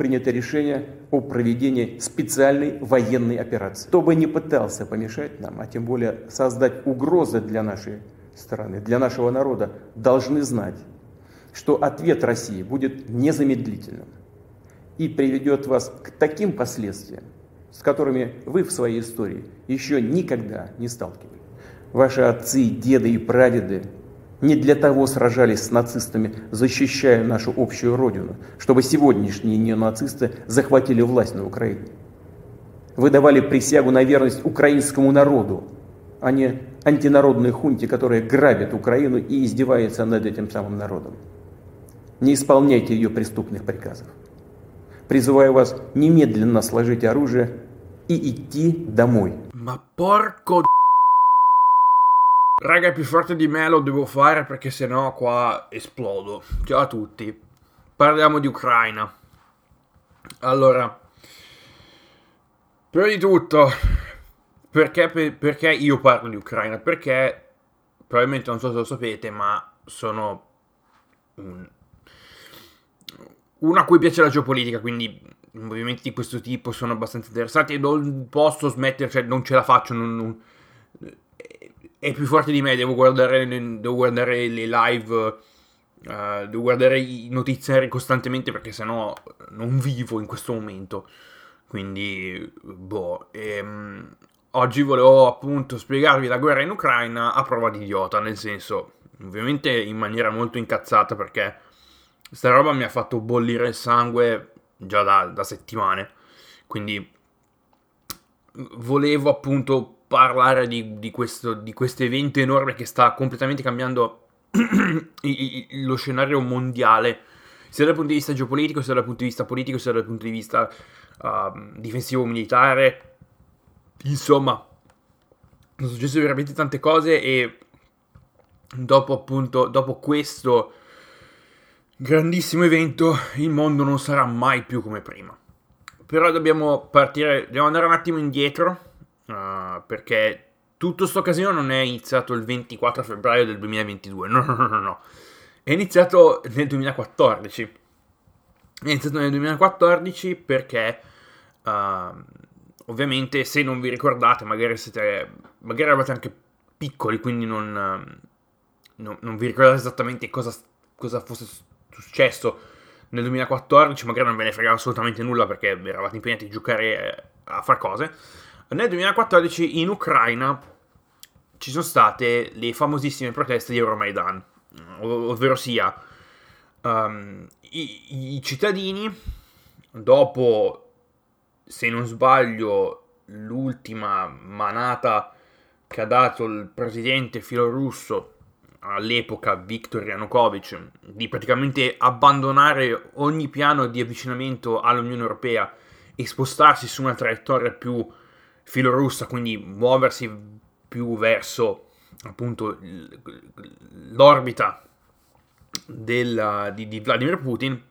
принято решение о проведении специальной военной операции. Кто бы ни пытался помешать нам, а тем более создать угрозы для нашей страны, для нашего народа, должны знать, что ответ России будет незамедлительным и приведет вас к таким последствиям, с которыми вы в своей истории еще никогда не сталкивались. Ваши отцы, деды и прадеды не для того сражались с нацистами, защищая нашу общую родину, чтобы сегодняшние неонацисты захватили власть на Украине. Вы давали присягу на верность украинскому народу, а не антинародной хунте, которая грабит Украину и издевается над этим самым народом. Не исполняйте ее преступных приказов. Призываю вас немедленно сложить оружие и идти домой. Porco Raga, è più forte di me lo devo fare perché sennò qua esplodo. Ciao a tutti. Parliamo di Ucraina. Allora, prima di tutto, perché, perché io parlo di Ucraina? Perché, probabilmente non so se lo sapete, ma sono un, uno a cui piace la geopolitica, quindi movimenti di questo tipo sono abbastanza interessanti e non posso smettere, cioè non ce la faccio, non, non, è più forte di me, devo guardare, devo guardare le live, uh, devo guardare i notiziari costantemente perché sennò non vivo in questo momento. Quindi, boh, ehm, oggi volevo appunto spiegarvi la guerra in Ucraina a prova di idiota, nel senso, ovviamente in maniera molto incazzata perché sta roba mi ha fatto bollire il sangue già da, da settimane. Quindi volevo appunto parlare di, di, questo, di questo evento enorme che sta completamente cambiando lo scenario mondiale, sia dal punto di vista geopolitico, sia dal punto di vista politico, sia dal punto di vista uh, difensivo-militare. Insomma, sono successe veramente tante cose e dopo appunto, dopo questo grandissimo evento, il mondo non sarà mai più come prima. Però dobbiamo partire, dobbiamo andare un attimo indietro Uh, perché tutto sto casino non è iniziato il 24 febbraio del 2022, no, no, no, no, è iniziato nel 2014. È iniziato nel 2014 perché, uh, ovviamente, se non vi ricordate, magari siete, magari eravate anche piccoli, quindi non, uh, non, non vi ricordate esattamente cosa, cosa fosse successo nel 2014, magari non ve ne fregava assolutamente nulla perché eravate impegnati a giocare a fare cose. Nel 2014 in Ucraina ci sono state le famosissime proteste di Euromaidan, ovvero sia um, i, i cittadini, dopo, se non sbaglio, l'ultima manata che ha dato il presidente filorusso all'epoca Viktor Yanukovych di praticamente abbandonare ogni piano di avvicinamento all'Unione Europea e spostarsi su una traiettoria più filorussa, quindi muoversi più verso appunto l'orbita della, di, di, Vladimir Putin,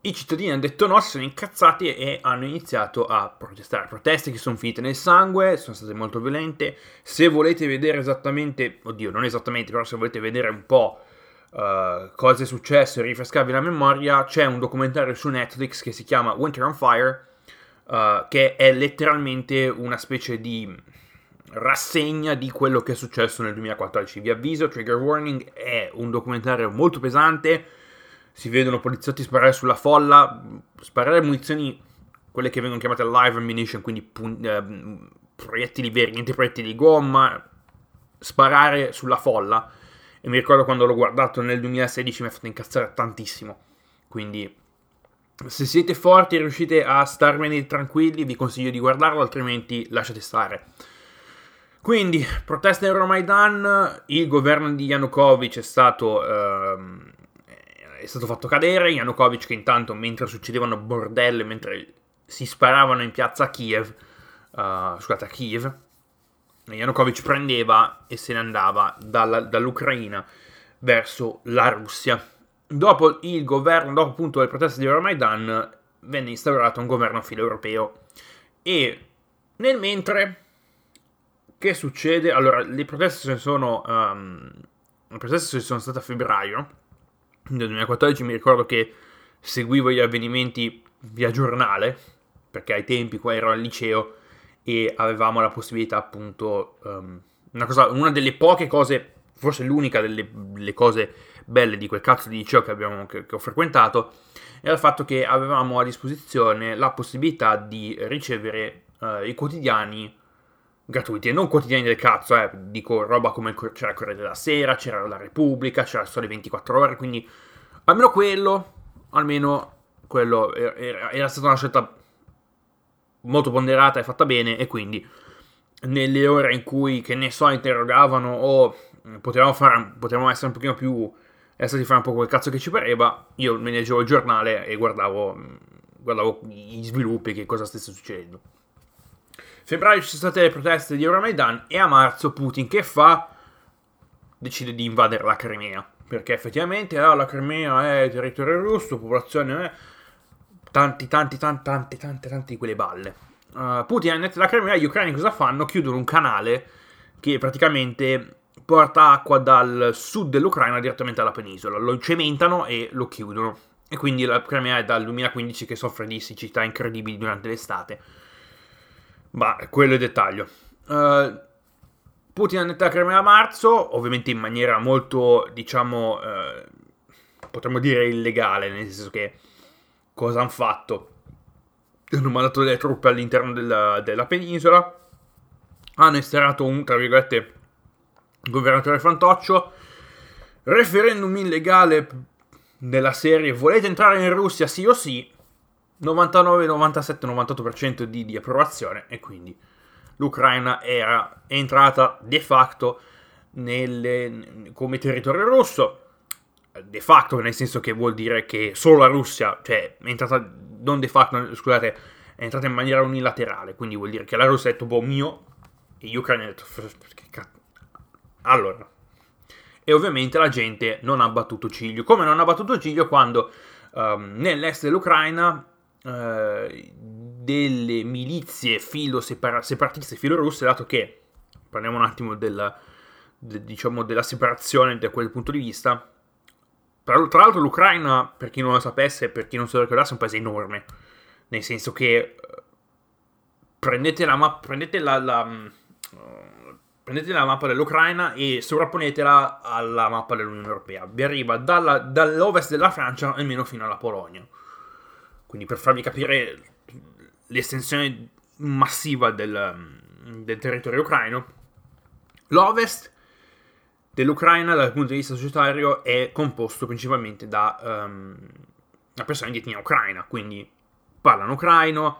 i cittadini hanno detto no, si sono incazzati e hanno iniziato a protestare. Proteste che sono finite nel sangue, sono state molto violente. Se volete vedere esattamente, oddio, non esattamente, però se volete vedere un po' uh, cosa è successo e rinfrescarvi la memoria, c'è un documentario su Netflix che si chiama Winter on Fire uh, che è letteralmente una specie di rassegna di quello che è successo nel 2014. Vi avviso, trigger warning, è un documentario molto pesante, si vedono poliziotti sparare sulla folla, sparare munizioni, quelle che vengono chiamate live ammunition, quindi pun- eh, proiettili veri, niente proiettili di gomma, sparare sulla folla. E mi ricordo quando l'ho guardato nel 2016 mi ha fatto incazzare tantissimo. Quindi se siete forti e riuscite a starvene tranquilli, vi consiglio di guardarlo, altrimenti lasciate stare. Quindi, protesta in Euromaidan, il governo di Yanukovych è stato, ehm, è stato fatto cadere, Yanukovych che intanto mentre succedevano bordelle, mentre si sparavano in piazza a Kiev, uh, scusate, a Kiev, Yanukovych prendeva e se ne andava dalla, dall'Ucraina verso la Russia dopo il governo, dopo appunto le proteste di Euromaidan, venne instaurato un governo filo europeo. E nel mentre, che succede? Allora, le proteste sono, um, le proteste sono state a febbraio del 2014. Mi ricordo che seguivo gli avvenimenti via giornale, perché ai tempi qua ero al liceo e avevamo la possibilità appunto, um, una, cosa, una, delle poche cose, forse l'unica delle, delle, cose belle di quel cazzo di liceo che, abbiamo, che, che ho frequentato, era il fatto che avevamo a disposizione la possibilità di ricevere uh, i quotidiani gratuiti e non quotidiani del cazzo, eh. dico roba come c'era il Corriere della Sera, c'era la Repubblica, c'era Sole 24 Ore, quindi almeno quello, almeno quello era, era stata una scelta molto ponderata e fatta bene e quindi nelle ore in cui, che ne so, interrogavano o potevamo, fare, potevamo essere un pochino più essere di fare un po' quel cazzo che ci pareva, io mi leggevo il giornale e guardavo, guardavo gli sviluppi, che cosa stesse succedendo. Febbraio ci sono state le proteste di Euromaidan e a marzo Putin che fa? Decide di invadere la Crimea. Perché effettivamente ah, la Crimea è territorio russo, popolazione... Eh, tanti, tanti, tanti, tanti, tanti, tanti di quelle balle. Uh, Putin ha annette la Crimea, gli ucraini cosa fanno? Chiudono un canale che praticamente porta acqua dal sud dell'Ucraina direttamente alla penisola. Lo cementano e lo chiudono. E quindi la Crimea è dal 2015 che soffre di siccità incredibili durante l'estate. Ma quello è dettaglio. Uh, Putin ha annetto la Crimea a marzo, ovviamente in maniera molto, diciamo, uh, potremmo dire illegale, nel senso che cosa hanno fatto? Hanno mandato delle truppe all'interno della, della penisola, hanno esterato un, tra virgolette, governatore fantoccio, referendum illegale della serie volete entrare in Russia sì o sì, 99, 97, 98% di, di approvazione e quindi l'Ucraina era entrata de facto nelle, come territorio russo, de facto nel senso che vuol dire che solo la Russia, cioè è entrata, non de facto, scusate, è entrata in maniera unilaterale, quindi vuol dire che la Russia ha detto boh mio e gli ucraini hanno detto allora e ovviamente la gente non ha battuto ciglio, come non ha battuto ciglio quando um, nell'est dell'Ucraina uh, delle milizie filo separa- separatiste filorusse, dato che parliamo un attimo della, de, diciamo, della separazione da quel punto di vista. Tra, tra, l'altro l'Ucraina, per chi non lo sapesse, per chi non se lo ricordasse, è un paese enorme, nel senso che eh, prendete la mappa, prendete la, la uh, prendete la mappa dell'Ucraina e sovrapponetela alla mappa dell'Unione Europea. Vi arriva dalla, dall'ovest della Francia almeno fino alla Polonia. Quindi per farvi capire l'estensione massiva del, del territorio ucraino, l'ovest dell'Ucraina dal punto di vista societario è composto principalmente da, um, da persone di etnia ucraina, quindi parlano ucraino,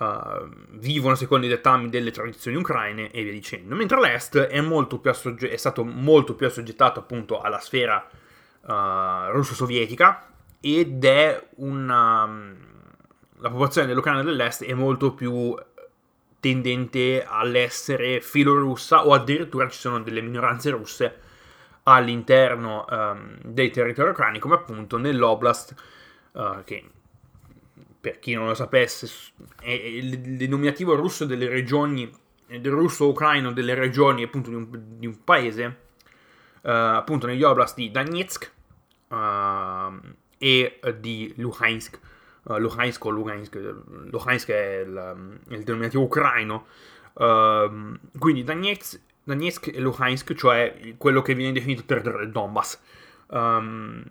uh, vivono secondo i dettami delle tradizioni ucraine e via dicendo, mentre l'est è, assogge- è stato molto più assoggettato appunto alla sfera uh, russo-sovietica ed è una la popolazione dell'Ucraina dell'Est è molto più tendente all'essere filorussa o addirittura ci sono delle minoranze russe all'interno um, dei territori ucraini come appunto nell'Oblast uh, che per chi non lo sapesse è il denominativo russo delle regioni del russo ucraino delle regioni appunto di un, di un paese uh, appunto negli oblast di Donetsk uh, e di Luhansk uh, Luhansk o Lugansk, Luhansk è il, il denominativo ucraino, uh, quindi Donetsk, Donetsk e Luhansk, cioè quello che viene definito territorio del Donbass. Um,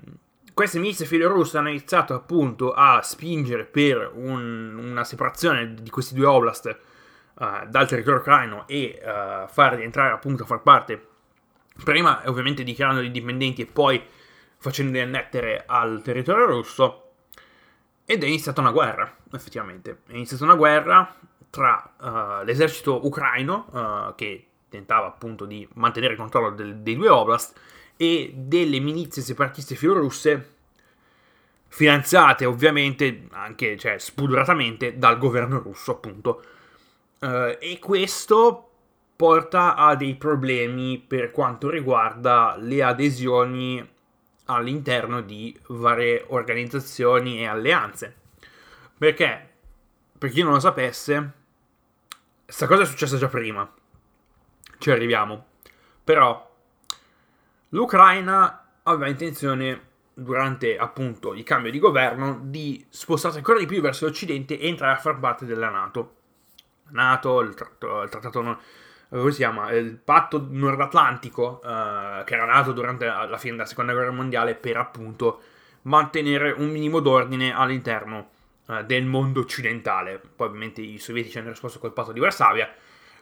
queste milizie filorusse hanno iniziato appunto a spingere per un, una separazione di questi due oblast uh, dal territorio ucraino e uh, farli entrare appunto a far parte, prima ovviamente dichiarando indipendenti e poi facendoli annettere al territorio russo. Ed è iniziata una guerra, effettivamente. È iniziata una guerra tra uh, l'esercito ucraino, che tentava appunto di mantenere il controllo del, dei due oblast, e delle milizie separatiste filorusse, finanziate ovviamente anche, cioè spudoratamente, dal governo russo, appunto. Uh, e questo porta a dei problemi per quanto riguarda le adesioni all'interno di varie organizzazioni e alleanze. Perché, per chi non lo sapesse, questa cosa è successa già prima. Ci arriviamo. Però l'Ucraina aveva intenzione durante appunto il cambio di governo, di spostarsi ancora di più verso l'Occidente e entrare a far parte della Nato. Nato, il, trattato, il trattato come si chiama? Il patto nord atlantico, eh, che era nato durante la fine della seconda guerra mondiale per appunto mantenere un minimo d'ordine all'interno eh, del mondo occidentale. Poi ovviamente i sovietici hanno risposto col patto di Varsavia,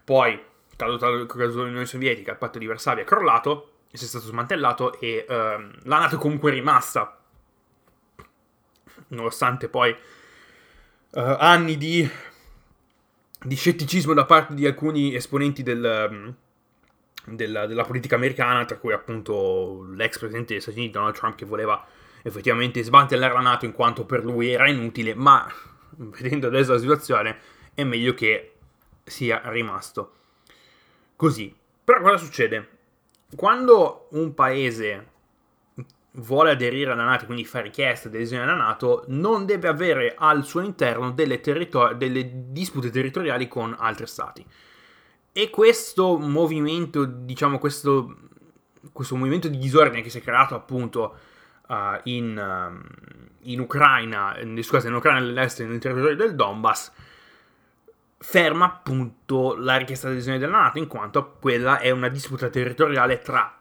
poi caduta l'Unione Sovietica, il patto di Varsavia è crollato, è stato smantellato e ehm, la Nato è rimasta, nonostante poi eh, anni di, di, scetticismo da parte di alcuni esponenti del, della, della politica americana, tra cui appunto l'ex presidente degli Stati Uniti Donald Trump che voleva effettivamente smantellare la Nato in quanto per lui era inutile, ma vedendo adesso la situazione è meglio che sia rimasto così. Però cosa succede? Quando un paese vuole aderire alla Nato, quindi fa richiesta di adesione alla Nato, non deve avere al suo interno delle, territor- delle dispute territoriali con altri stati. E questo movimento, diciamo, questo, questo movimento di disordine che si è creato appunto uh, in, uh, in, Ucraina, scusate, in Ucraina dell'Est e nel territorio del Donbass, ferma appunto la richiesta di adesione della Nato, in quanto quella è una disputa territoriale tra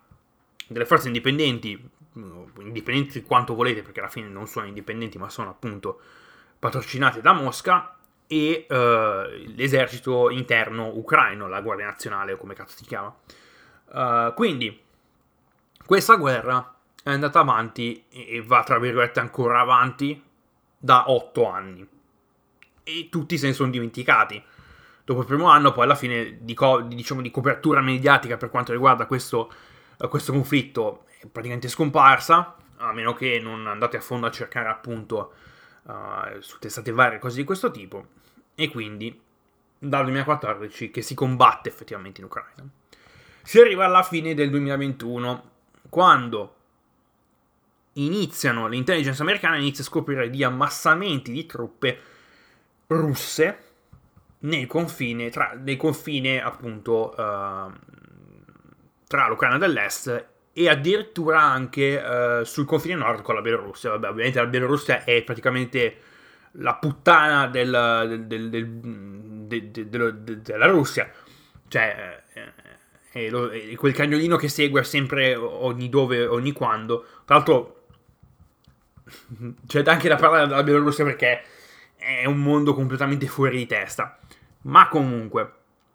delle forze indipendenti, indipendenti quanto volete, perché alla fine non sono indipendenti, ma sono appunto patrocinate da Mosca, e uh, l'esercito interno ucraino, la Guardia Nazionale, o come cazzo si chiama. Uh, quindi, questa guerra è andata avanti e va tra virgolette ancora avanti da otto anni. E tutti se ne sono dimenticati. Dopo il primo anno, poi alla fine di, co- diciamo, di copertura mediatica per quanto riguarda questo, questo conflitto è praticamente scomparsa, a meno che non andate a fondo a cercare appunto uh, su testate varie cose di questo tipo. E quindi dal 2014 che si combatte effettivamente in Ucraina. Si arriva alla fine del 2021, quando iniziano, l'intelligence americana inizia a scoprire di ammassamenti di truppe russe nel confine, tra, nel confine appunto uh, tra l'Ucraina dell'Est e addirittura anche uh, sul confine nord con la Bielorussia. Vabbè, ovviamente la Bielorussia è praticamente la puttana del, del, del, della Russia. Cioè, è, lo, è quel cagnolino che segue sempre ogni dove, ogni quando. Tra l'altro, c'è anche da parlare della Bielorussia perché è un mondo completamente fuori di testa. Ma comunque,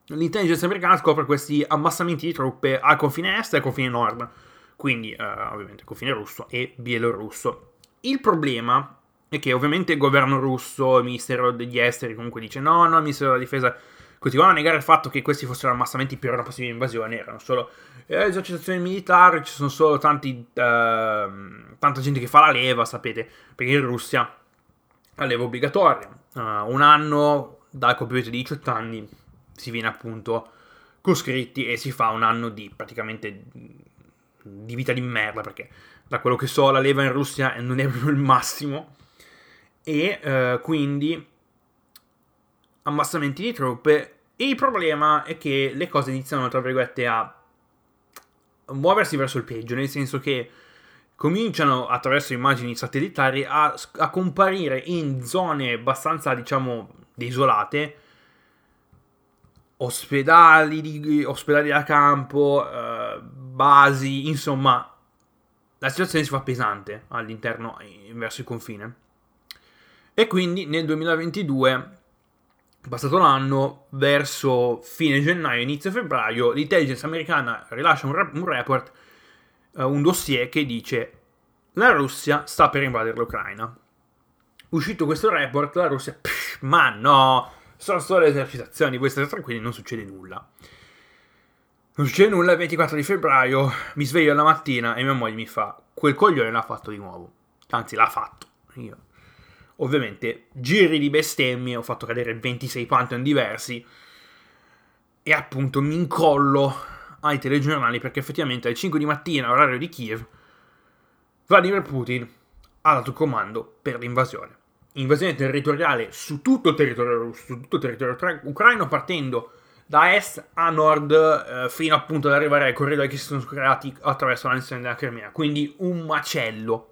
l'intelligence americana scopre questi ammassamenti di truppe al confine est e al confine nord. Quindi, eh, ovviamente, confine russo e bielorusso. Il problema è che ovviamente il governo russo, il ministero degli esteri comunque dice no, no, il ministero della difesa continuava a negare il fatto che questi fossero ammassamenti per una possibile invasione, erano solo eh, esercitazioni militari, ci sono solo tanti, uh, tanta gente che fa la leva, sapete, perché in Russia la leva obbligatoria. Uh, un anno dal compimento di 18 anni si viene appunto coscritti e si fa un anno di praticamente di vita di merda, perché da quello che so la leva in Russia non è proprio il massimo. E uh, quindi ammassamenti di truppe. E il problema è che le cose iniziano, tra virgolette, a muoversi verso il peggio, nel senso che cominciano attraverso immagini satellitari a, a comparire in zone abbastanza, diciamo, desolate ospedali, di, ospedali da campo, eh, basi, insomma, la situazione si fa pesante all'interno, verso il confine. E quindi nel 2022 passato l'anno, verso fine gennaio, inizio febbraio, l'intelligence americana rilascia un, rap- un report, uh, un dossier che dice la Russia sta per invadere l'Ucraina. Uscito questo report, la Russia, pff, ma no, sono solo le esercitazioni, voi state tranquilli, non succede nulla. Non succede nulla, il 24 di febbraio mi sveglio la mattina e mia moglie mi fa, quel coglione l'ha fatto di nuovo. Anzi, l'ha fatto. Io ovviamente giri di bestemmie, ho fatto cadere 26 Pantheon diversi e appunto mi incollo ai telegiornali perché effettivamente alle 5 di mattina, orario di Kiev, Vladimir Putin ha dato comando per l'invasione. Invasione territoriale su tutto il territorio russo, su tutto il territorio ucraino, partendo da est a nord eh, fino appunto ad arrivare ai corridoi che si sono creati attraverso l'annessione della Crimea. Quindi un macello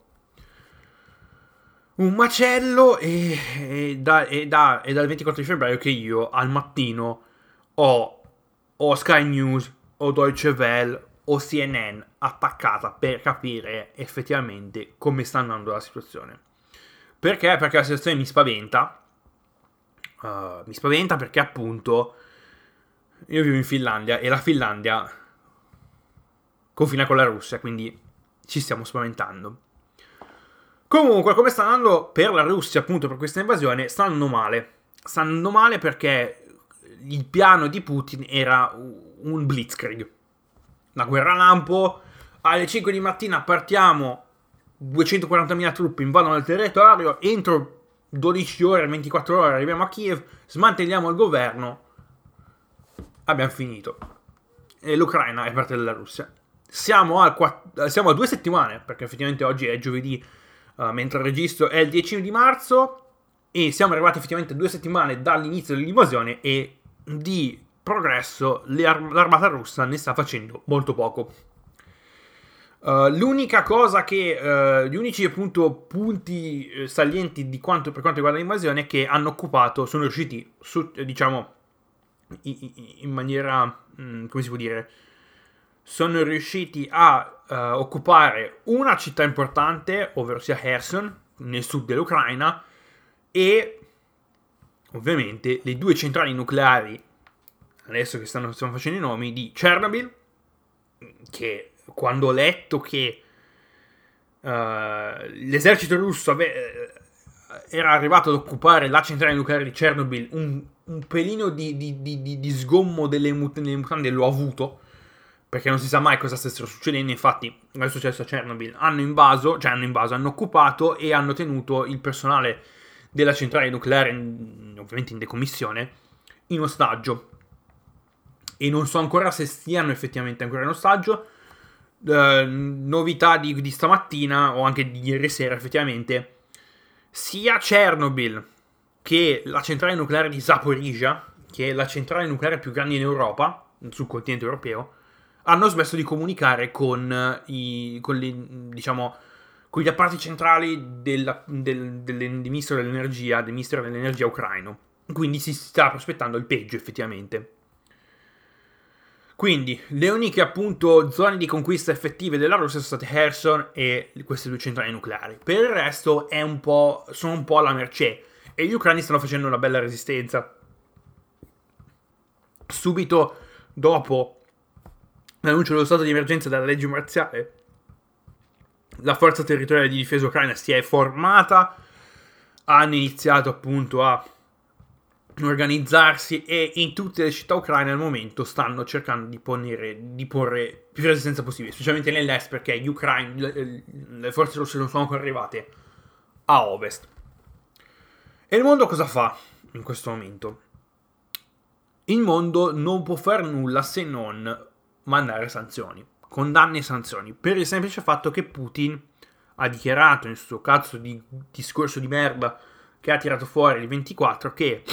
un macello e, e, da, e, da, e dal 24 febbraio che io al mattino ho, ho Sky News o Deutsche Welle o CNN attaccata per capire effettivamente come sta andando la situazione. Perché? Perché la situazione mi spaventa. Uh, mi spaventa perché appunto io vivo in Finlandia e la Finlandia confina con la Russia, quindi ci stiamo spaventando. Comunque, come sta andando per la Russia, appunto, per questa invasione, sta andando male. Sta andando male perché il piano di Putin era un blitzkrieg. Una guerra lampo, alle 5 di mattina partiamo, 240.000 truppe invadono il territorio, entro 12 ore, 24 ore arriviamo a Kiev, smantelliamo il governo, abbiamo finito. E l'Ucraina è parte della Russia. Siamo a, siamo a due settimane, perché effettivamente oggi è giovedì uh, mentre registro è il 10 di marzo e siamo arrivati effettivamente due settimane dall'inizio dell'invasione e di progresso l'armata russa ne sta facendo molto poco. Uh, l'unica cosa che, uh, gli unici appunto punti uh, salienti di quanto, per quanto riguarda l'invasione è che hanno occupato, sono riusciti, su, diciamo, in, maniera, mm, come si può dire, sono riusciti a uh, occupare una città importante, ovvero sia Kherson, nel sud dell'Ucraina, e ovviamente le due centrali nucleari, adesso che stanno, stiamo facendo i nomi, di Chernobyl, che quando ho letto che uh, l'esercito russo ave- eh, era arrivato ad occupare la centrale nucleare di Chernobyl, un, un pelino di, di, di, di sgommo delle, mut- delle mutande l'ho avuto perché non si sa mai cosa stessero succedendo. Infatti, è successo a Chernobyl. Hanno invaso, cioè hanno invaso, hanno occupato e hanno tenuto il personale della centrale nucleare, ovviamente in decommissione, in ostaggio. E non so ancora se stiano effettivamente ancora in ostaggio. Uh, novità di, di stamattina o anche di ieri sera, effettivamente, sia Chernobyl che la centrale nucleare di Zaporizhia, che è la centrale nucleare più grande in Europa, sul continente europeo, hanno smesso di comunicare con, eh, i, con, le, diciamo, con gli apparati centrali della, del, del, del, ministro dell'energia, del ministero dell'energia ucraino. Quindi si sta prospettando il peggio effettivamente. Quindi le uniche appunto zone di conquista effettive della Russia sono state Kherson e queste due centrali nucleari. Per il resto un sono un po' alla mercé e gli ucraini stanno facendo una bella resistenza. Subito dopo l'annuncio dello stato di emergenza della legge marziale, la forza territoriale di difesa ucraina si è formata, hanno iniziato appunto a organizzarsi e in tutte le città ucraine al momento stanno cercando di, ponere, di porre più resistenza possibile, specialmente nell'est perché gli ucraini, le, forze russe non sono ancora arrivate a ovest. E il mondo cosa fa in questo momento? Il mondo non può fare nulla se non mandare sanzioni, condanne e sanzioni, per il semplice fatto che Putin ha dichiarato nel suo cazzo di discorso di merda che ha tirato fuori il 24 che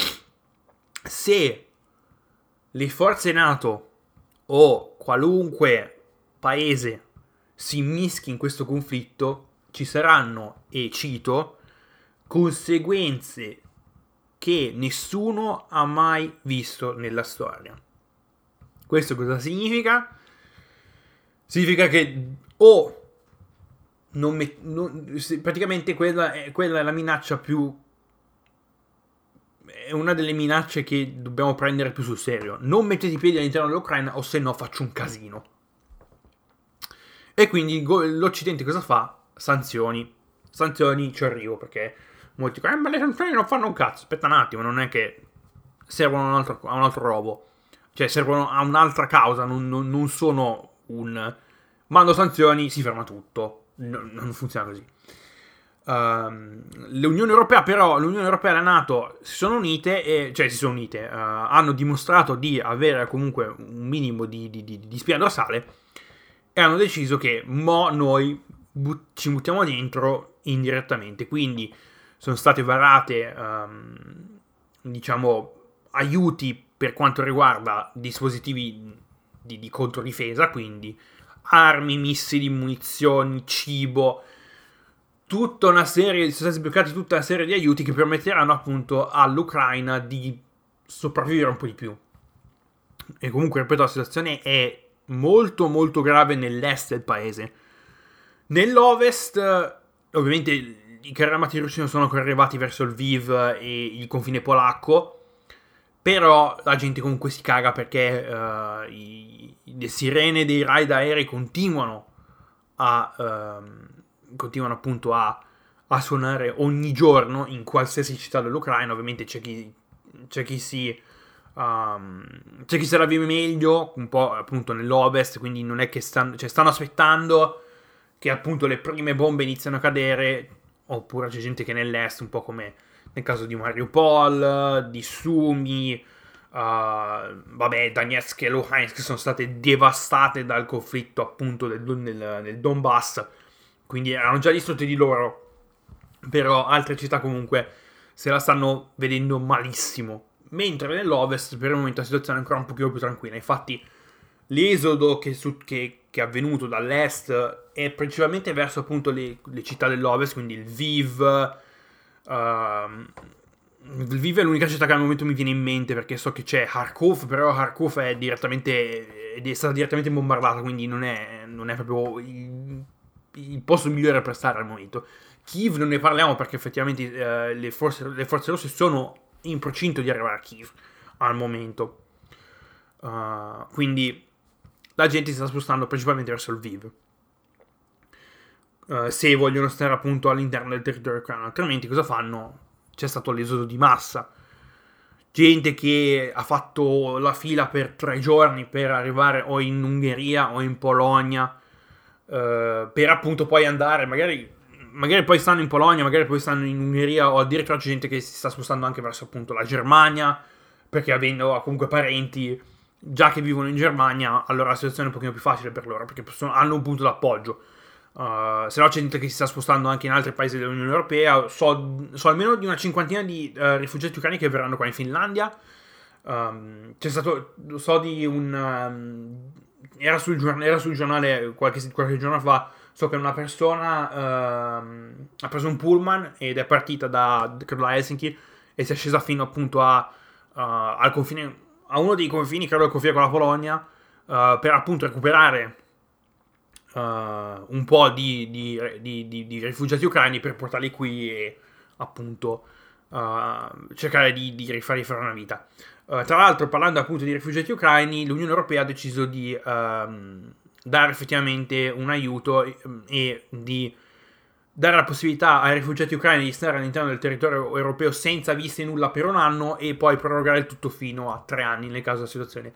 se le forze NATO o qualunque paese si mischi in questo conflitto, ci saranno, e cito, conseguenze che nessuno ha mai visto nella storia. Questo cosa significa? Significa che o non met- non, praticamente quella è, quella è la minaccia più è una delle minacce che dobbiamo prendere più sul serio. Non mettete i piedi all'interno dell'Ucraina o se no faccio un casino. E quindi l'Occidente cosa fa? Sanzioni. Sanzioni ci arrivo perché molti dicono, eh, ma le sanzioni non fanno un cazzo. Aspetta un attimo, non è che servono a un altro, a un altro robo. Cioè, servono a un'altra causa, non, non, non sono un mando sanzioni, si ferma tutto. No, non funziona così. Uh, L'Unione Europea, però, l'Unione Europea e la NATO si sono unite, e, cioè si sono unite, uh, hanno dimostrato di avere comunque un minimo di, di, di, di spina dorsale e hanno deciso che mo noi but- ci buttiamo dentro indirettamente. Quindi sono state varate, um, diciamo, aiuti per quanto riguarda dispositivi di, di controdifesa, quindi armi, missili, munizioni, cibo, tutta una serie, sono stati bloccati tutta una serie di aiuti che permetteranno appunto all'Ucraina di sopravvivere un po' di più. E comunque, ripeto, la situazione è molto molto grave nell'est del paese. Nell'ovest, ovviamente, i carri armati russi non sono ancora arrivati verso il Viv e il confine polacco. Però la gente comunque si caga perché uh, i, le sirene dei raid aerei continuano a, uh, continuano appunto a, a, suonare ogni giorno in qualsiasi città dell'Ucraina. Ovviamente c'è chi, c'è chi si Um, c'è chi se vive meglio, un po' appunto nell'ovest, quindi non è che stanno, cioè stanno aspettando che appunto le prime bombe iniziano a cadere, oppure c'è gente che nell'est, un po' come nel caso di Mariupol, di Sumi, uh, vabbè, Donetsk e Luhansk sono state devastate dal conflitto appunto del, nel, nel Donbass, quindi erano già distrutte di loro, però altre città comunque se la stanno vedendo malissimo mentre nell'Ovest per il momento la situazione è ancora un pochino più tranquilla. Infatti l'esodo che, su, che, che, è avvenuto dall'est è principalmente verso appunto le, le città dell'Ovest, quindi il Viv. Uh, il Viv è l'unica città che al momento mi viene in mente perché so che c'è Kharkov, però Kharkov è è stata direttamente bombardata, quindi non è, non è proprio il, posto migliore per stare al momento. Kiev non ne parliamo perché effettivamente uh, le, forze, le forze rosse sono in procinto di arrivare a Kiev al momento. Uh, quindi la gente si sta spostando principalmente verso il Viv. Uh, se vogliono stare appunto all'interno del territorio ucraino, altrimenti cosa fanno? C'è stato l'esodo di massa. Gente che ha fatto la fila per tre giorni per arrivare o in Ungheria o in Polonia, uh, per appunto poi andare magari magari poi stanno in Polonia, magari poi stanno in Ungheria o addirittura c'è gente che si sta spostando anche verso appunto la Germania, perché avendo comunque parenti già che vivono in Germania, allora la situazione è un pochino più facile per loro, perché possono, hanno un punto d'appoggio. Uh, se no c'è gente che si sta spostando anche in altri paesi dell'Unione Europea, so, so almeno di una cinquantina di uh, rifugiati ucraini che verranno qua in Finlandia. Um, c'è stato, so di un... Um, era, sul, era, sul, giornale qualche, qualche giorno fa So che una persona ehm, ha preso un pullman ed è partita da, credo, da Helsinki e si è scesa fino appunto a, uh, al confine, a uno dei confini, credo al confine con la Polonia, uh, per appunto recuperare uh, un po' di, di, di, di, rifugiati ucraini per portarli qui e appunto cercare di, rifargli fare una vita. Tra l'altro, parlando appunto di rifugiati ucraini, l'Unione Europea ha deciso di... Um, dare effettivamente un aiuto ehm, e di dare la possibilità ai rifugiati ucraini di stare all'interno del territorio europeo senza visti nulla per un anno e poi prorogare il tutto fino a tre anni nel caso la situazione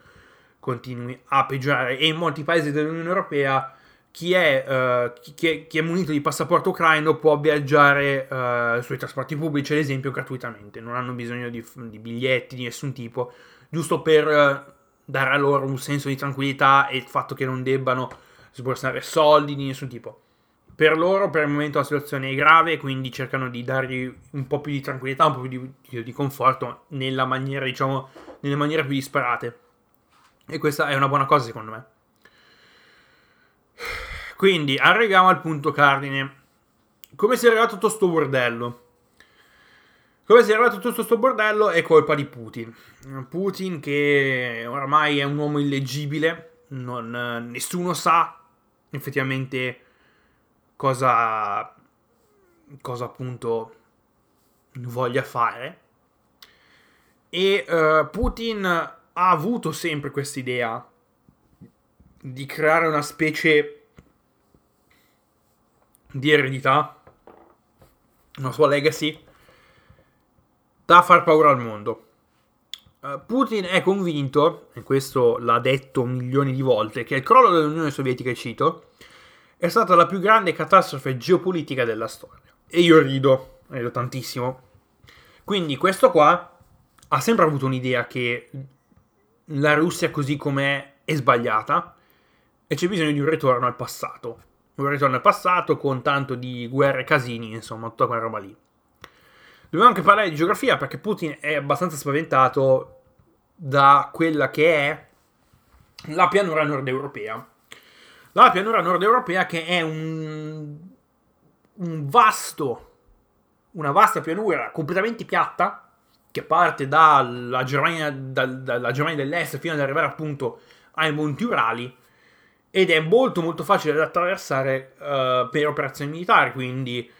continui a peggiorare. E in molti paesi dell'Unione Europea chi è, uh, chi, è, chi è, munito di passaporto ucraino può viaggiare uh, sui trasporti pubblici, ad esempio, gratuitamente. Non hanno bisogno di, di biglietti di nessun tipo, giusto per uh, dare a loro un senso di tranquillità e il fatto che non debbano sborsare soldi di nessun tipo. Per loro per il momento la situazione è grave, quindi cercano di dargli un po' più di tranquillità, un po' più di, di conforto nella maniera, diciamo, nelle maniere più disparate. E questa è una buona cosa secondo me. Quindi arriviamo al punto cardine. Come si è arrivato tutto sto bordello? Come si è arrivato tutto questo bordello è colpa di Putin. Putin che ormai è un uomo illeggibile, non, nessuno sa effettivamente cosa, cosa appunto voglia fare. E uh, Putin ha avuto sempre questa idea di creare una specie di eredità, una sua legacy da far paura al mondo. Uh, Putin è convinto, e questo l'ha detto milioni di volte, che il crollo dell'Unione Sovietica, cito, è stata la più grande catastrofe geopolitica della storia. E io rido, rido tantissimo. Quindi questo qua ha sempre avuto un'idea che la Russia così com'è è sbagliata e c'è bisogno di un ritorno al passato. Un ritorno al passato con tanto di guerre casini, insomma, tutta quella roba lì. Dobbiamo anche parlare di geografia perché Putin è abbastanza spaventato da quella che è la pianura nord europea. La pianura nord europea che è un, un vasto, una vasta pianura completamente piatta che parte dalla Germania, da, dalla Germania dell'Est fino ad arrivare appunto ai Monti Urali ed è molto molto facile da attraversare uh, per operazioni militari, quindi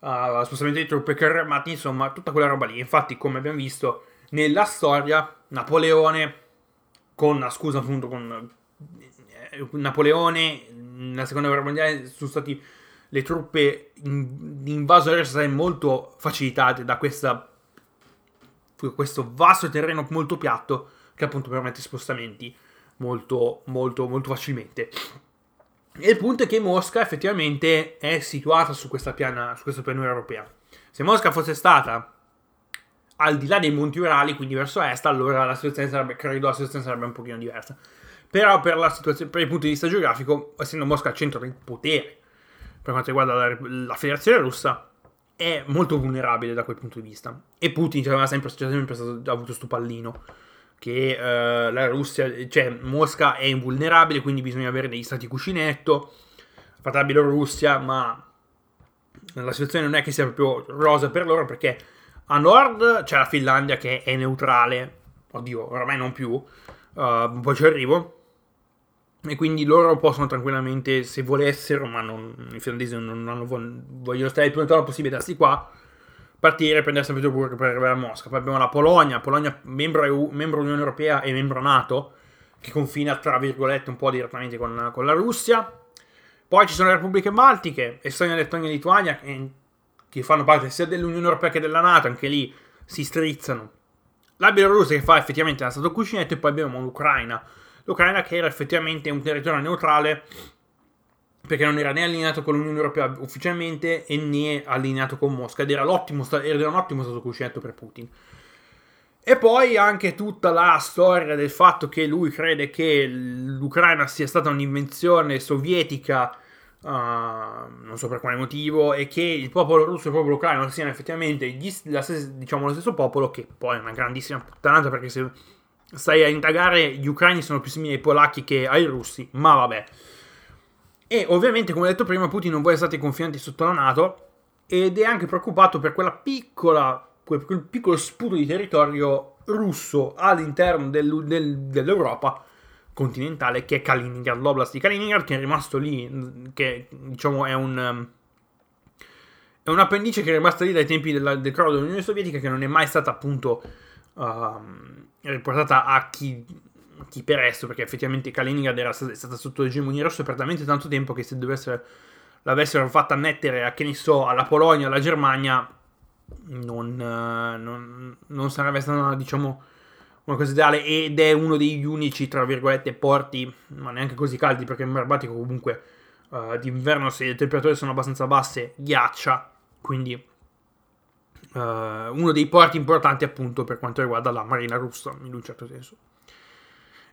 uh, spostamento di truppe, carri armati, insomma tutta quella roba lì. Infatti come abbiamo visto nella storia Napoleone con la scusa appunto con eh, Napoleone nella seconda guerra mondiale sono stati le truppe invasore sono state molto facilitate da questa, questo vasto terreno molto piatto che appunto permette spostamenti molto molto molto facilmente. E il punto è che Mosca effettivamente è situata su questa piana su questa pianura europea. Se Mosca fosse stata al di là dei monti Urali quindi verso est allora la situazione sarebbe credo la situazione sarebbe un pochino diversa. Però per, per il punto di vista geografico essendo Mosca al centro del potere per quanto riguarda la, la federazione russa, è molto vulnerabile da quel punto di vista. E Putin c'era sempre, c'è sempre stato, avuto questo pallino che uh, la Russia, cioè Mosca è invulnerabile, quindi bisogna avere degli stati cuscinetto, fatta la Bielorussia, ma la situazione non è che sia proprio rosa per loro perché a nord c'è la Finlandia che è neutrale, oddio, ormai non più, uh, poi ci arrivo, e quindi loro possono tranquillamente, se volessero, ma non, i finlandesi non, non vogliono stare il più lontano possibile da sti qua, partire, prendere San Pietroburgo per arrivare a Mosca. Poi abbiamo la Polonia, Polonia membro, EU, membro Unione Europea e membro NATO, che confina tra virgolette un po' direttamente con, con la Russia. Poi ci sono le repubbliche baltiche, Estonia, Lettonia e Lituania, che, fanno parte sia dell'Unione Europea che della NATO, anche lì si strizzano. La Bielorussia che fa effettivamente la stato cuscinetto e poi abbiamo l'Ucraina l'Ucraina che era effettivamente un territorio neutrale perché non era né allineato con l'Unione Europea ufficialmente e né allineato con Mosca ed era, era un ottimo stato cuscinetto per Putin. E poi anche tutta la storia del fatto che lui crede che l'Ucraina sia stata un'invenzione sovietica, uh, non so per quale motivo, e che il popolo russo e il popolo ucraino siano effettivamente gli, la, diciamo, lo stesso popolo, che poi è una grandissima puttanata perché se stai a indagare, gli ucraini sono più simili ai polacchi che ai russi, ma vabbè. E ovviamente, come ho detto prima, Putin non vuole stati confinanti sotto la Nato ed è anche preoccupato per quella piccola, quel, piccolo sputo di territorio russo all'interno del, del, dell'Europa continentale che è Kaliningrad, l'oblast di Kaliningrad che è rimasto lì, che diciamo è un... È un appendice che è rimasto lì dai tempi della, del crollo dell'Unione Sovietica che non è mai stata appunto um, riportata a chi, chi, per esso, perché effettivamente Kaliningrad era stata, stata sotto l'egemonia rossa per talmente tanto tempo che se dovessero, l'avessero fatta annettere a che ne so, alla Polonia, alla Germania, non, non, non sarebbe stata, diciamo, una cosa ideale ed è uno degli unici, tra virgolette, porti, ma neanche così caldi, perché in Mar Baltico comunque uh, d'inverno se le temperature sono abbastanza basse ghiaccia, quindi uh, uno dei porti importanti appunto per quanto riguarda la marina russa in un certo senso.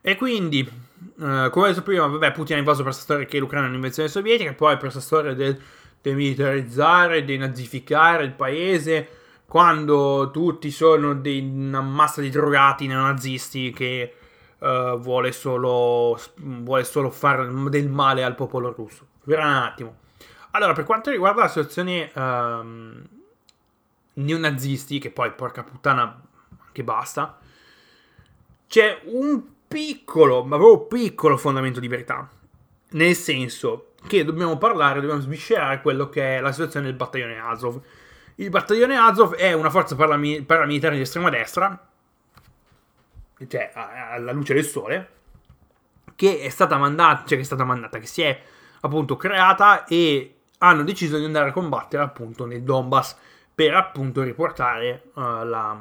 E quindi, uh, come ho detto prima, vabbè, Putin ha invaso per questa storia che l'Ucraina è un'invenzione sovietica, poi per questa storia del demilitarizzare, denazificare il paese, quando tutti sono dei, una massa di drogati neonazisti che uh, vuole, solo, vuole solo fare del male al popolo russo. Per un attimo. Allora, per quanto riguarda la situazione um, neonazisti, che poi porca puttana che basta, c'è un piccolo, ma proprio piccolo fondamento di verità. Nel senso che dobbiamo parlare, dobbiamo sviscerare quello che è la situazione del battaglione Azov. Il battaglione Azov è una forza paramil- paramilitare di estrema destra, cioè alla luce del sole, che è stata mandata, cioè che è stata mandata, che si è appunto creata e hanno deciso di andare a combattere appunto nel Donbass per appunto riportare uh, la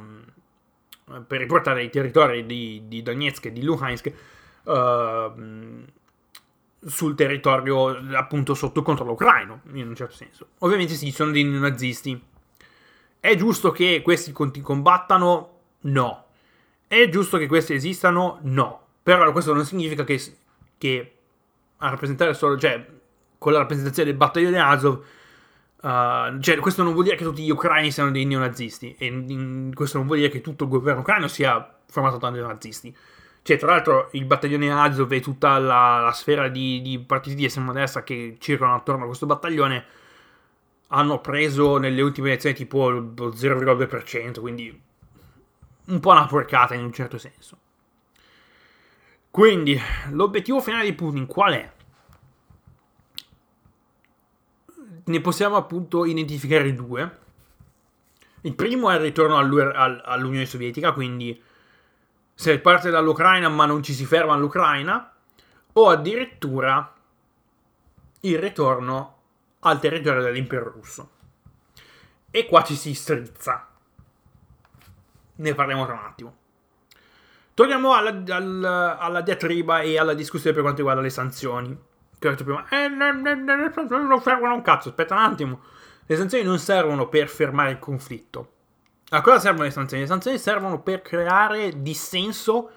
per riportare i territori di, di Donetsk e di Luhansk uh, sul territorio appunto sotto controllo ucraino in un certo senso. Ovviamente sì sono dei nazisti è giusto che questi combattano? No. È giusto che questi esistano? No. Però questo non significa che, che a rappresentare solo cioè con la rappresentazione del battaglione Azov Uh, cioè, questo non vuol dire che tutti gli ucraini siano dei neonazisti, e in, questo non vuol dire che tutto il governo ucraino sia formato da neonazisti. Cioè, tra l'altro, il battaglione Azov e tutta la, la sfera di, di, partiti di estrema destra che circolano attorno a questo battaglione hanno preso nelle ultime elezioni tipo lo 0,2%, quindi un po' una porcata in un certo senso. Quindi, l'obiettivo finale di Putin qual è? Ne possiamo appunto identificare due. Il primo è il ritorno all'Unione Sovietica, quindi se parte dall'Ucraina ma non ci si ferma all'Ucraina, o addirittura il ritorno al territorio dell'impero russo. E qua ci si strizza. Ne parliamo tra un attimo. Torniamo alla, alla, alla diatriba e alla discussione per quanto riguarda le sanzioni. Che ho detto prima, eh, non servono un cazzo, aspetta un attimo. Le sanzioni non servono per fermare il conflitto. A cosa servono le sanzioni? Le sanzioni servono per creare dissenso,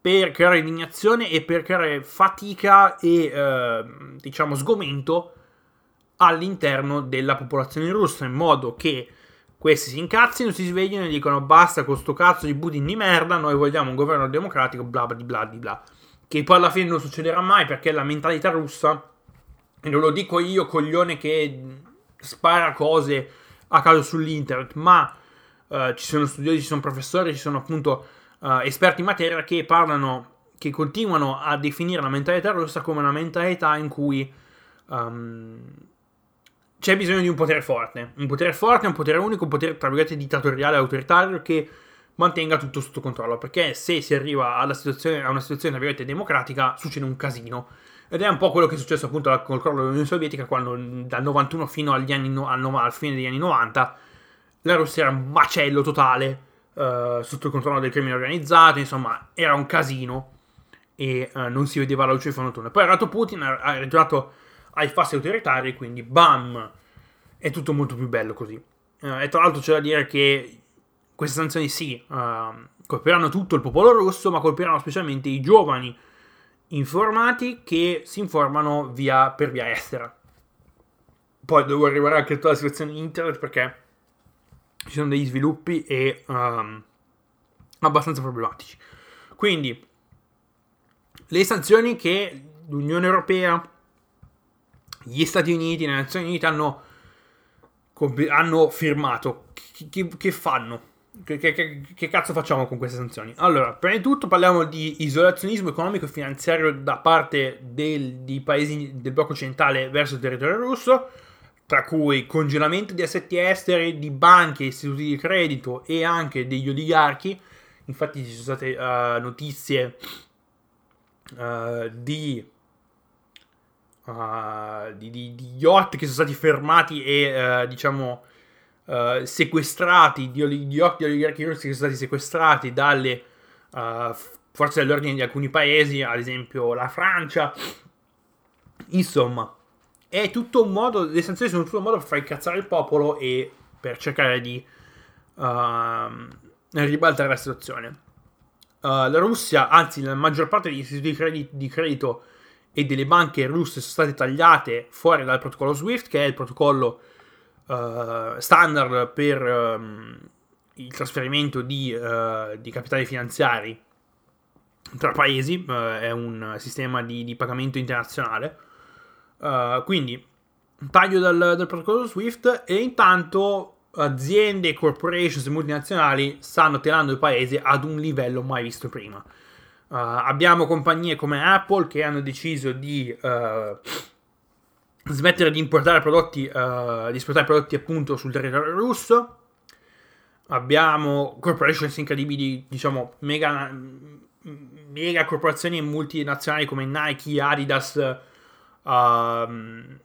per creare indignazione e per creare fatica e, eh, diciamo, sgomento all'interno della popolazione russa, in modo che questi si incazzino, si svegliano e dicono basta con sto cazzo di Putin di merda, noi vogliamo un governo democratico, bla bla bla bla bla. Che poi alla fine non succederà mai perché la mentalità russa, e non lo dico io coglione che spara cose a caso sull'internet, ma uh, ci sono studiosi, ci sono professori, ci sono appunto uh, esperti in materia che parlano, che continuano a definire la mentalità russa come una mentalità in cui... Um, c'è bisogno di un potere forte. Un potere forte, un potere unico, un potere, tra virgolette, dittatoriale, autoritario che mantenga tutto sotto controllo. Perché se si arriva a una situazione, virgolette, democratica, succede un casino. Ed è un po' quello che è successo appunto col crollo dell'Unione Sovietica, quando dal 91 fino anni, al, fine degli anni 90 la Russia era un macello totale, uh, sotto il controllo del crimine organizzato, insomma, era un casino e uh, non si vedeva la luce di fondo tunnel. Poi è arrivato Putin, ha, ritrovato ai fassi autoritari, quindi bam, è tutto molto più bello così. Uh, e tra l'altro c'è da dire che queste sanzioni sì, uh, colpiranno tutto il popolo russo, ma colpiranno specialmente i giovani informati che si informano via, per via estera. Poi devo arrivare anche a tutta la situazione internet perché ci sono degli sviluppi e um, abbastanza problematici. Quindi, le sanzioni che l'Unione Europea gli Stati Uniti, le Nazioni Unite hanno, hanno firmato. Che, che fanno? Che, che, che, cazzo facciamo con queste sanzioni? Allora, prima di tutto parliamo di isolazionismo economico e finanziario da parte del, di paesi del blocco centrale verso il territorio russo, tra cui congelamento di assetti esteri, di banche, istituti di credito e anche degli oligarchi. Infatti ci sono state uh, notizie uh, di uh, di, di, di, yacht che sono stati fermati e diciamo uh, sequestrati, di yacht di oligarchi russi che sono stati sequestrati dalle forze dell'ordine di alcuni paesi, ad esempio la Francia. Insomma, è tutto un modo, le sanzioni sono tutto un modo per far incazzare il popolo e per cercare di ribaltare la situazione. Uh, la Russia, anzi la maggior parte degli istituti di credito, di credito e delle banche russe sono state tagliate fuori dal protocollo SWIFT, che è il protocollo uh, standard per um, il trasferimento di, uh, di, capitali finanziari tra paesi, uh, è un sistema di, di pagamento internazionale. quindi taglio dal, dal protocollo SWIFT e intanto aziende, corporations e multinazionali stanno tirando il paese ad un livello mai visto prima. Abbiamo compagnie come Apple che hanno deciso di smettere di importare prodotti, uh, di esportare prodotti appunto sul territorio russo. Abbiamo corporations incredibili, diciamo, mega, mega corporazioni multinazionali come Nike, Adidas, um,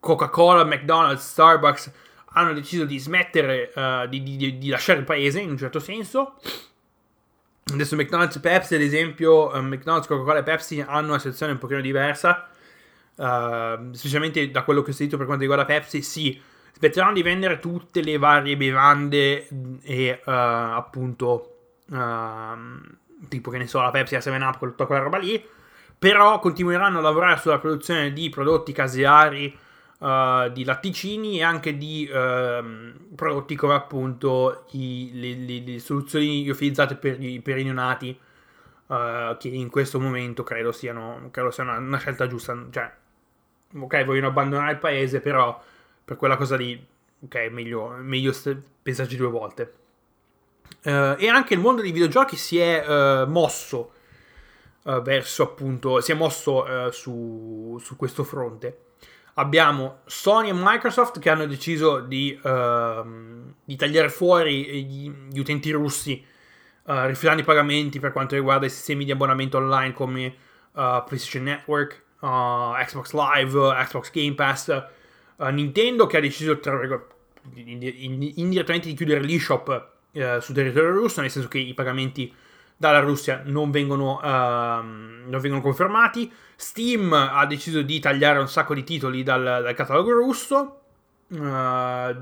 Coca-Cola, McDonald's, Starbucks hanno deciso di smettere di, di, di lasciare il paese in un certo senso Adesso McDonald's e Pepsi, ad esempio, uh, McDonald's, Coca-Cola e Pepsi hanno una situazione un pochino diversa, uh, specialmente da quello che ho sentito per quanto riguarda Pepsi, sì, smetteranno di vendere tutte le varie bevande e uh, appunto, ehm, tipo che ne so, la Pepsi, la 7-Up, tutta quella roba lì, però continueranno a lavorare sulla produzione di prodotti caseari, uh, di latticini e anche di uh, prodotti come appunto i, le, le, le, soluzioni utilizzate per i, per i neonati, uh, che in questo momento credo siano, credo sia una, una, scelta giusta. Cioè, ok, vogliono abbandonare il paese, però per quella cosa lì, ok, meglio, meglio pensarci due volte. Uh, e anche il mondo dei videogiochi si è uh, mosso uh, verso appunto, si è mosso su, su, questo fronte. Abbiamo Sony e Microsoft che hanno deciso di, ehm, di tagliare fuori gli, gli utenti russi rifilando i pagamenti per quanto riguarda i sistemi di abbonamento online come PlayStation Network, Xbox Live, Xbox Game Pass, Nintendo che ha deciso tra, indirettamente di chiudere l'eShop eh, sul territorio russo, nel senso che i pagamenti dalla Russia non vengono, uh, non vengono, confermati. Steam ha deciso di tagliare un sacco di titoli dal, dal catalogo russo. Uh,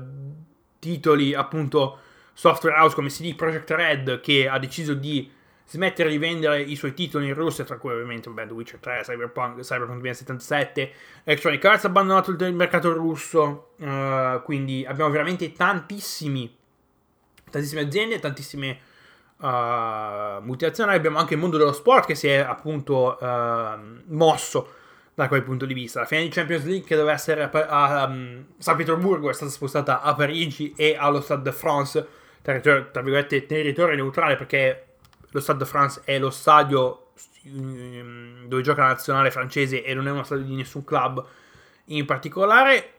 titoli appunto software house come CD Projekt Red che ha deciso di smettere di vendere i suoi titoli in Russia, tra cui ovviamente Band Witcher 3, Cyberpunk, Cyberpunk 2077, Electronic Arts ha abbandonato il mercato russo, uh, quindi abbiamo veramente tantissime aziende, tantissime uh, multinazionali, abbiamo anche il mondo dello sport che si è appunto uh, mosso da quel punto di vista. La finale di Champions League che doveva essere a, a um, San Pietroburgo è stata spostata a Parigi e allo Stade de France, territorio, tra virgolette territorio neutrale perché lo Stade de France è lo stadio um, dove gioca la nazionale francese e non è uno stadio di nessun club in particolare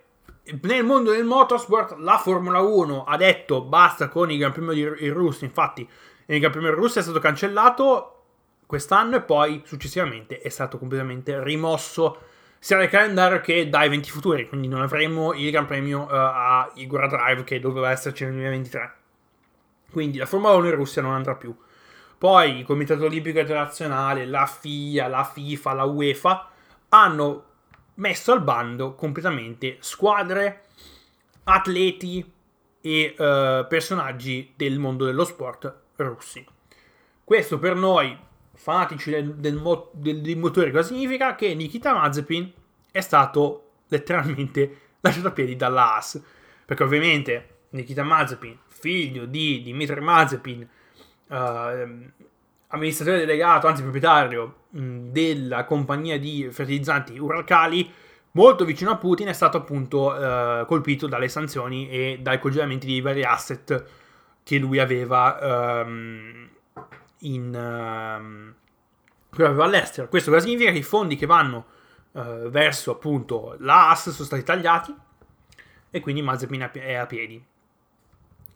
nel mondo del motorsport la Formula 1 ha detto basta con il Gran Premio di Russia, infatti il Gran Premio di Russia è stato cancellato quest'anno e poi successivamente è stato completamente rimosso sia dal calendario che dai eventi futuri, quindi non avremo il Gran Premio uh, a Igora Drive che doveva esserci nel 2023. Quindi la Formula 1 in Russia non andrà più. Poi il Comitato Olimpico Internazionale, la FIA, la FIFA, la UEFA hanno messo al bando completamente squadre, atleti e uh, personaggi del mondo dello sport russi. Questo per noi, fanatici del, del, del, del motore, cosa significa? Che Nikita Mazepin è stato letteralmente lasciato a piedi dalla AS. Perché ovviamente Nikita Mazepin, figlio di Dmitry Mazepin, uh, amministratore delegato, anzi proprietario della compagnia di fertilizzanti Uralcali, molto vicino a Putin, è stato appunto uh, colpito dalle sanzioni e dai congelamenti di vari asset che lui aveva um, in, uh, aveva all'estero. Questo cosa significa? Che i fondi che vanno uh, verso appunto l'AS sono stati tagliati e quindi Mazepin è a piedi.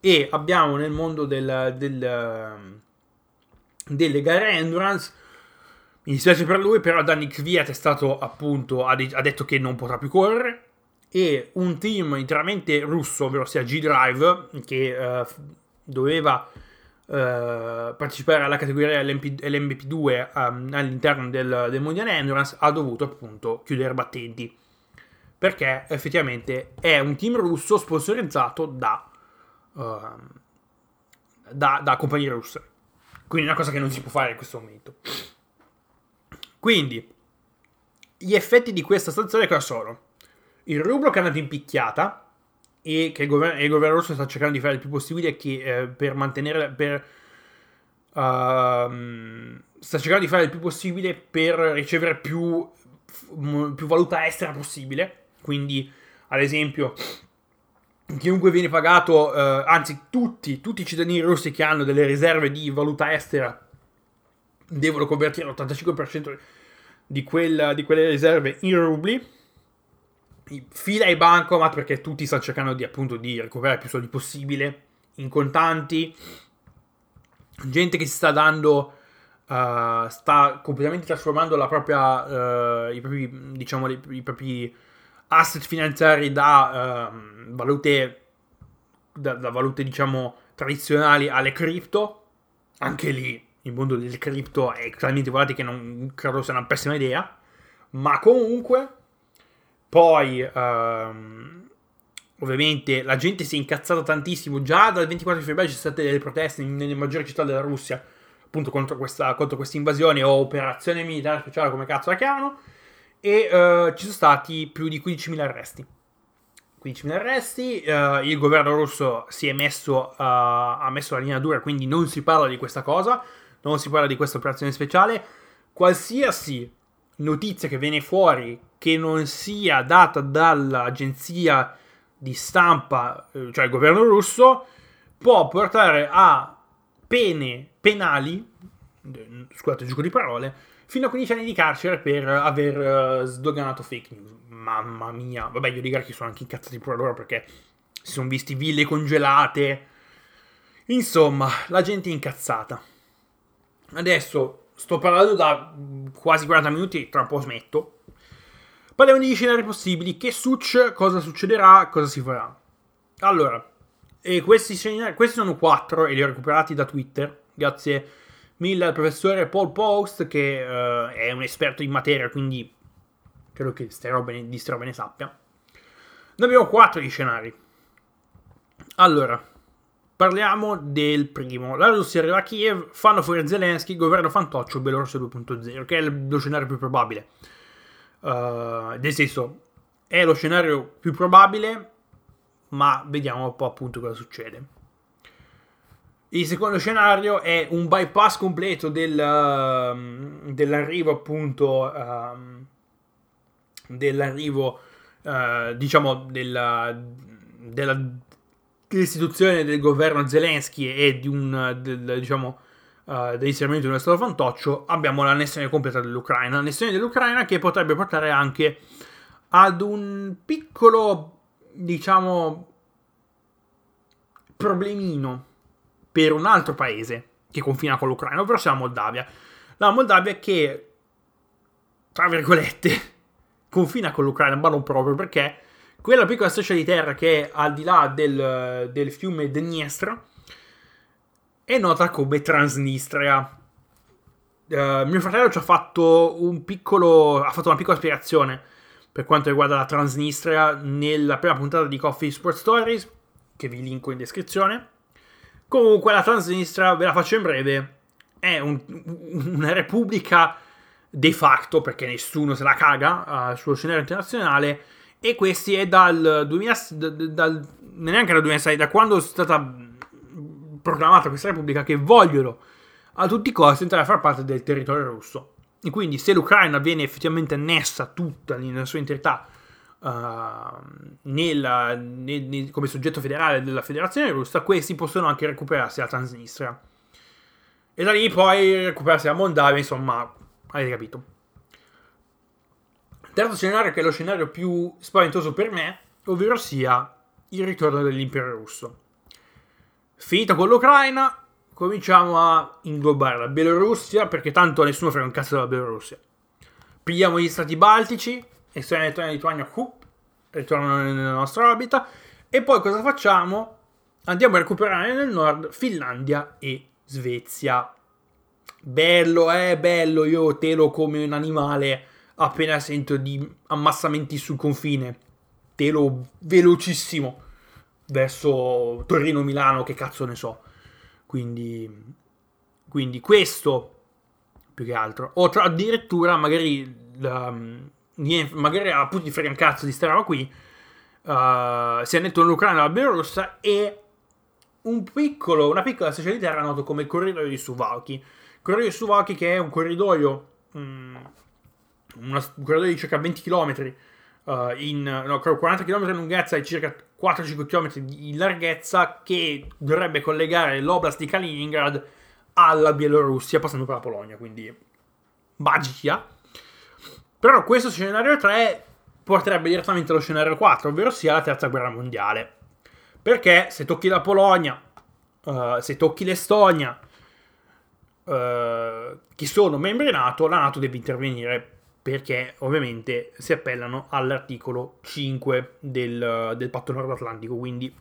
E abbiamo nel mondo del, del delle gare endurance. Mi dispiace per lui, però Danny Kvyat è stato appunto, ha, de- ha, detto che non potrà più correre. E un team interamente russo, ovvero sia G-Drive, che uh, doveva uh, partecipare alla categoria LMP- LMP2 um, all'interno del, del Mondiale Endurance, ha dovuto appunto chiudere battenti. Perché effettivamente è un team russo sponsorizzato da, uh, da, da compagnie russe. Quindi è una cosa che non si può fare in questo momento. Quindi, gli effetti di questa stazione cosa sono? Il rublo che è andato in picchiata e che il governo, il governo russo sta cercando di fare il più possibile che, eh, per mantenere... Per, uh, sta cercando di fare il più possibile per ricevere più, più valuta estera possibile. Quindi, ad esempio, chiunque viene pagato, eh, anzi tutti, tutti i cittadini russi che hanno delle riserve di valuta estera devono convertire l'85% di, quella, di quelle riserve in rubli. Fila ai bancomat perché tutti stanno cercando di, appunto, di recuperare più soldi possibile in contanti. Gente che si sta dando, uh, sta completamente trasformando la propria, uh, i propri, diciamo, i, propri asset finanziari da uh, valute, da, da valute diciamo tradizionali alle cripto. Anche lì il mondo del cripto è talmente volatile che non credo sia una pessima idea. Ma comunque, poi um, ovviamente la gente si è incazzata tantissimo. Già dal 24 febbraio ci sono state delle proteste nelle maggiori città della Russia appunto contro questa, contro invasione o operazione militare speciale, come cazzo la chiamano e uh, ci sono stati più di 15.000 arresti. 15.000 arresti, uh, il governo russo si è messo, uh, ha messo la linea dura, quindi non si parla di questa cosa, non si parla di questa operazione speciale. Qualsiasi notizia che viene fuori che non sia data dall'agenzia di stampa, cioè il governo russo, può portare a pene penali, scusate il gioco di parole, fino a 15 anni di carcere per aver uh, sdoganato fake news. Mamma mia, vabbè, gli oligarchi sono anche incazzati pure loro perché si sono visti ville congelate. Insomma, la gente è incazzata. Adesso sto parlando da quasi 40 minuti, tra un po' smetto. Parliamo di scenari possibili. Che suc, cosa succederà, cosa si farà. Allora, questi, scenari, questi sono quattro e li ho recuperati da Twitter. Grazie mille al professore Paul Post, che uh, è un esperto in materia, quindi credo che robe, di ste robe ne sappia. Noi abbiamo quattro di scenari. Allora, parliamo del primo. La Russia arriva a Kiev, fanno fuori Zelensky, governo fantoccio, Belorussia 2.0, che è lo scenario più probabile. Uh, nel senso, è lo scenario più probabile, ma vediamo un po' appunto cosa succede. Il secondo scenario è un bypass completo del, uh, dell'arrivo appunto uh, dell'arrivo uh, diciamo della, della, dell'istituzione del governo Zelensky e di un del, diciamo uh, dell'inserimento di uno stato fantoccio abbiamo l'annessione completa dell'Ucraina. L'annessione dell'Ucraina che potrebbe portare anche ad un piccolo diciamo problemino per un altro paese che confina con l'Ucraina, ovvero la Moldavia. La Moldavia che, tra virgolette, confina con l'Ucraina, ma non proprio perché quella piccola striscia di terra che è al di là del, del fiume Dniestr è nota come Transnistria. Uh, mio fratello ci ha fatto piccolo. ha fatto una piccola spiegazione per quanto riguarda la Transnistria nella prima puntata di Coffee Sport Stories, che vi linko in descrizione. Comunque la Transnistria, ve la faccio in breve, è un, una repubblica de facto, perché nessuno se la caga uh, sullo scenario internazionale, e questi è dal 2000, dal, neanche dal 2006, da quando è stata proclamata questa repubblica, che vogliono a tutti i costi entrare a far parte del territorio russo. E quindi se l'Ucraina viene effettivamente annessa tutta nella sua integrità uh, nella, nel, nel, come soggetto federale della federazione russa, questi possono anche recuperarsi la Transnistria. E da lì poi recuperarsi la Moldavia, insomma, avete capito. Terzo scenario, che è lo scenario più spaventoso per me, ovvero sia il ritorno dell'impero russo. Finita con l'Ucraina, cominciamo a inglobare la Bielorussia, perché tanto nessuno frega un cazzo della Bielorussia. Pigliamo gli stati baltici, Estonia, Lettonia, Lituania, Hup, ritornano nella nostra orbita. E poi cosa facciamo? Andiamo a recuperare nel nord Finlandia e Svezia. Bello, eh, bello, io telo come un animale appena sento di ammassamenti sul confine. Telo velocissimo verso Torino-Milano, che cazzo ne so. Quindi, quindi questo più che altro. O tra, addirittura magari um, niente, magari a Putin frega un cazzo di sta roba qui, uh, si è netto l'Ucraina e la Bielorussia e un piccolo, una piccola striscia di terra noto come corridoio di Suvalchi. Il corridoio di Suvalchi che è un corridoio, um, una, un corridoio di circa 20 km, uh, in, no, 40 km in lunghezza e circa 4-5 km di larghezza che dovrebbe collegare l'oblast di Kaliningrad alla Bielorussia passando per la Polonia, quindi magia. Però questo scenario 3 porterebbe direttamente allo scenario 4, ovvero sia la terza guerra mondiale. Perché se tocchi la Polonia, uh, se tocchi l'Estonia, uh, che sono membri NATO, la NATO deve intervenire perché ovviamente si appellano all'articolo 5 del, del patto nord-atlantico. Quindi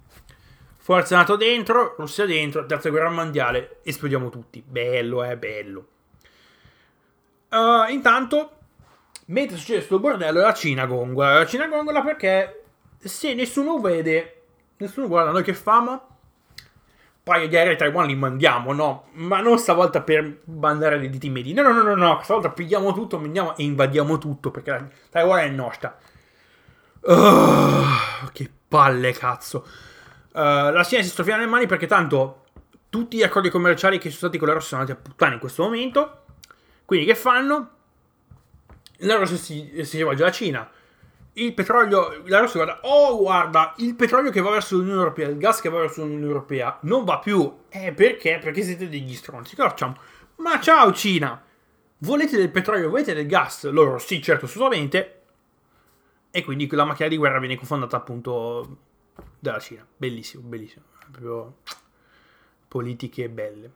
forza NATO dentro, Russia dentro, terza guerra mondiale, esplodiamo tutti. Bello, è eh, bello. Uh, intanto Mentre succede questo bordello la Cina gongola. La Cina gongola perché se nessuno vede, nessuno guarda noi che famo. Poi gli aerei Taiwan li mandiamo, no? Ma non stavolta per mandare le diti medi. No, no, no, no, no. Stavolta pigliamo tutto, mandiamo e invadiamo tutto perché Taiwan è nostra. Oh, che palle, cazzo. Uh, la Cina si strofia le mani perché tanto tutti gli accordi commerciali che sono stati con la Russia sono andati a puttane in questo momento. Quindi che fanno? La Russia si, si rivolge alla Cina. Il petrolio, la Russia guarda, oh guarda, il petrolio che va verso l'Unione Europea, il gas che va verso l'Unione Europea non va più. Eh, perché? Perché siete degli stronzi. Cosa facciamo? Ma ciao Cina! Volete del petrolio, volete del gas? Loro sì, certo, assolutamente. E quindi la macchina di guerra viene confondata appunto dalla Cina. Bellissimo, bellissimo. Proprio politiche belle.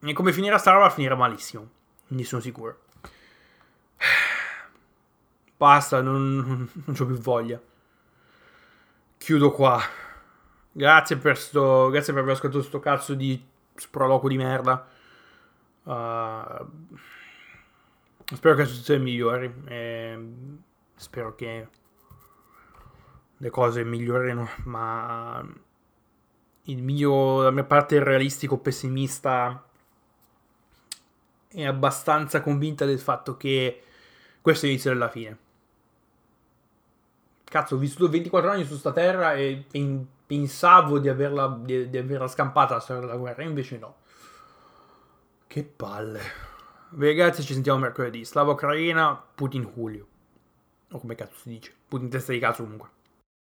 E come finirà sta roba? Finirà malissimo. Ne sono sicuro. Basta, non, non, ho più voglia. Chiudo qua. Grazie per, sto, grazie per aver ascoltato sto cazzo di sproloquo di merda. Uh, spero che la situazione migliori. E spero che le cose migliorino. Ma mio, la mia parte realistico pessimista è abbastanza convinta del fatto che questo è l'inizio della fine. Cazzo, ho vissuto 24 anni su sta terra e pensavo di averla, di, di averla scampata la storia della guerra, invece no. Che palle. Ragazzi, ci sentiamo mercoledì. Slava Ucraina, Putin Julio. O come cazzo si dice. Putin testa di cazzo comunque.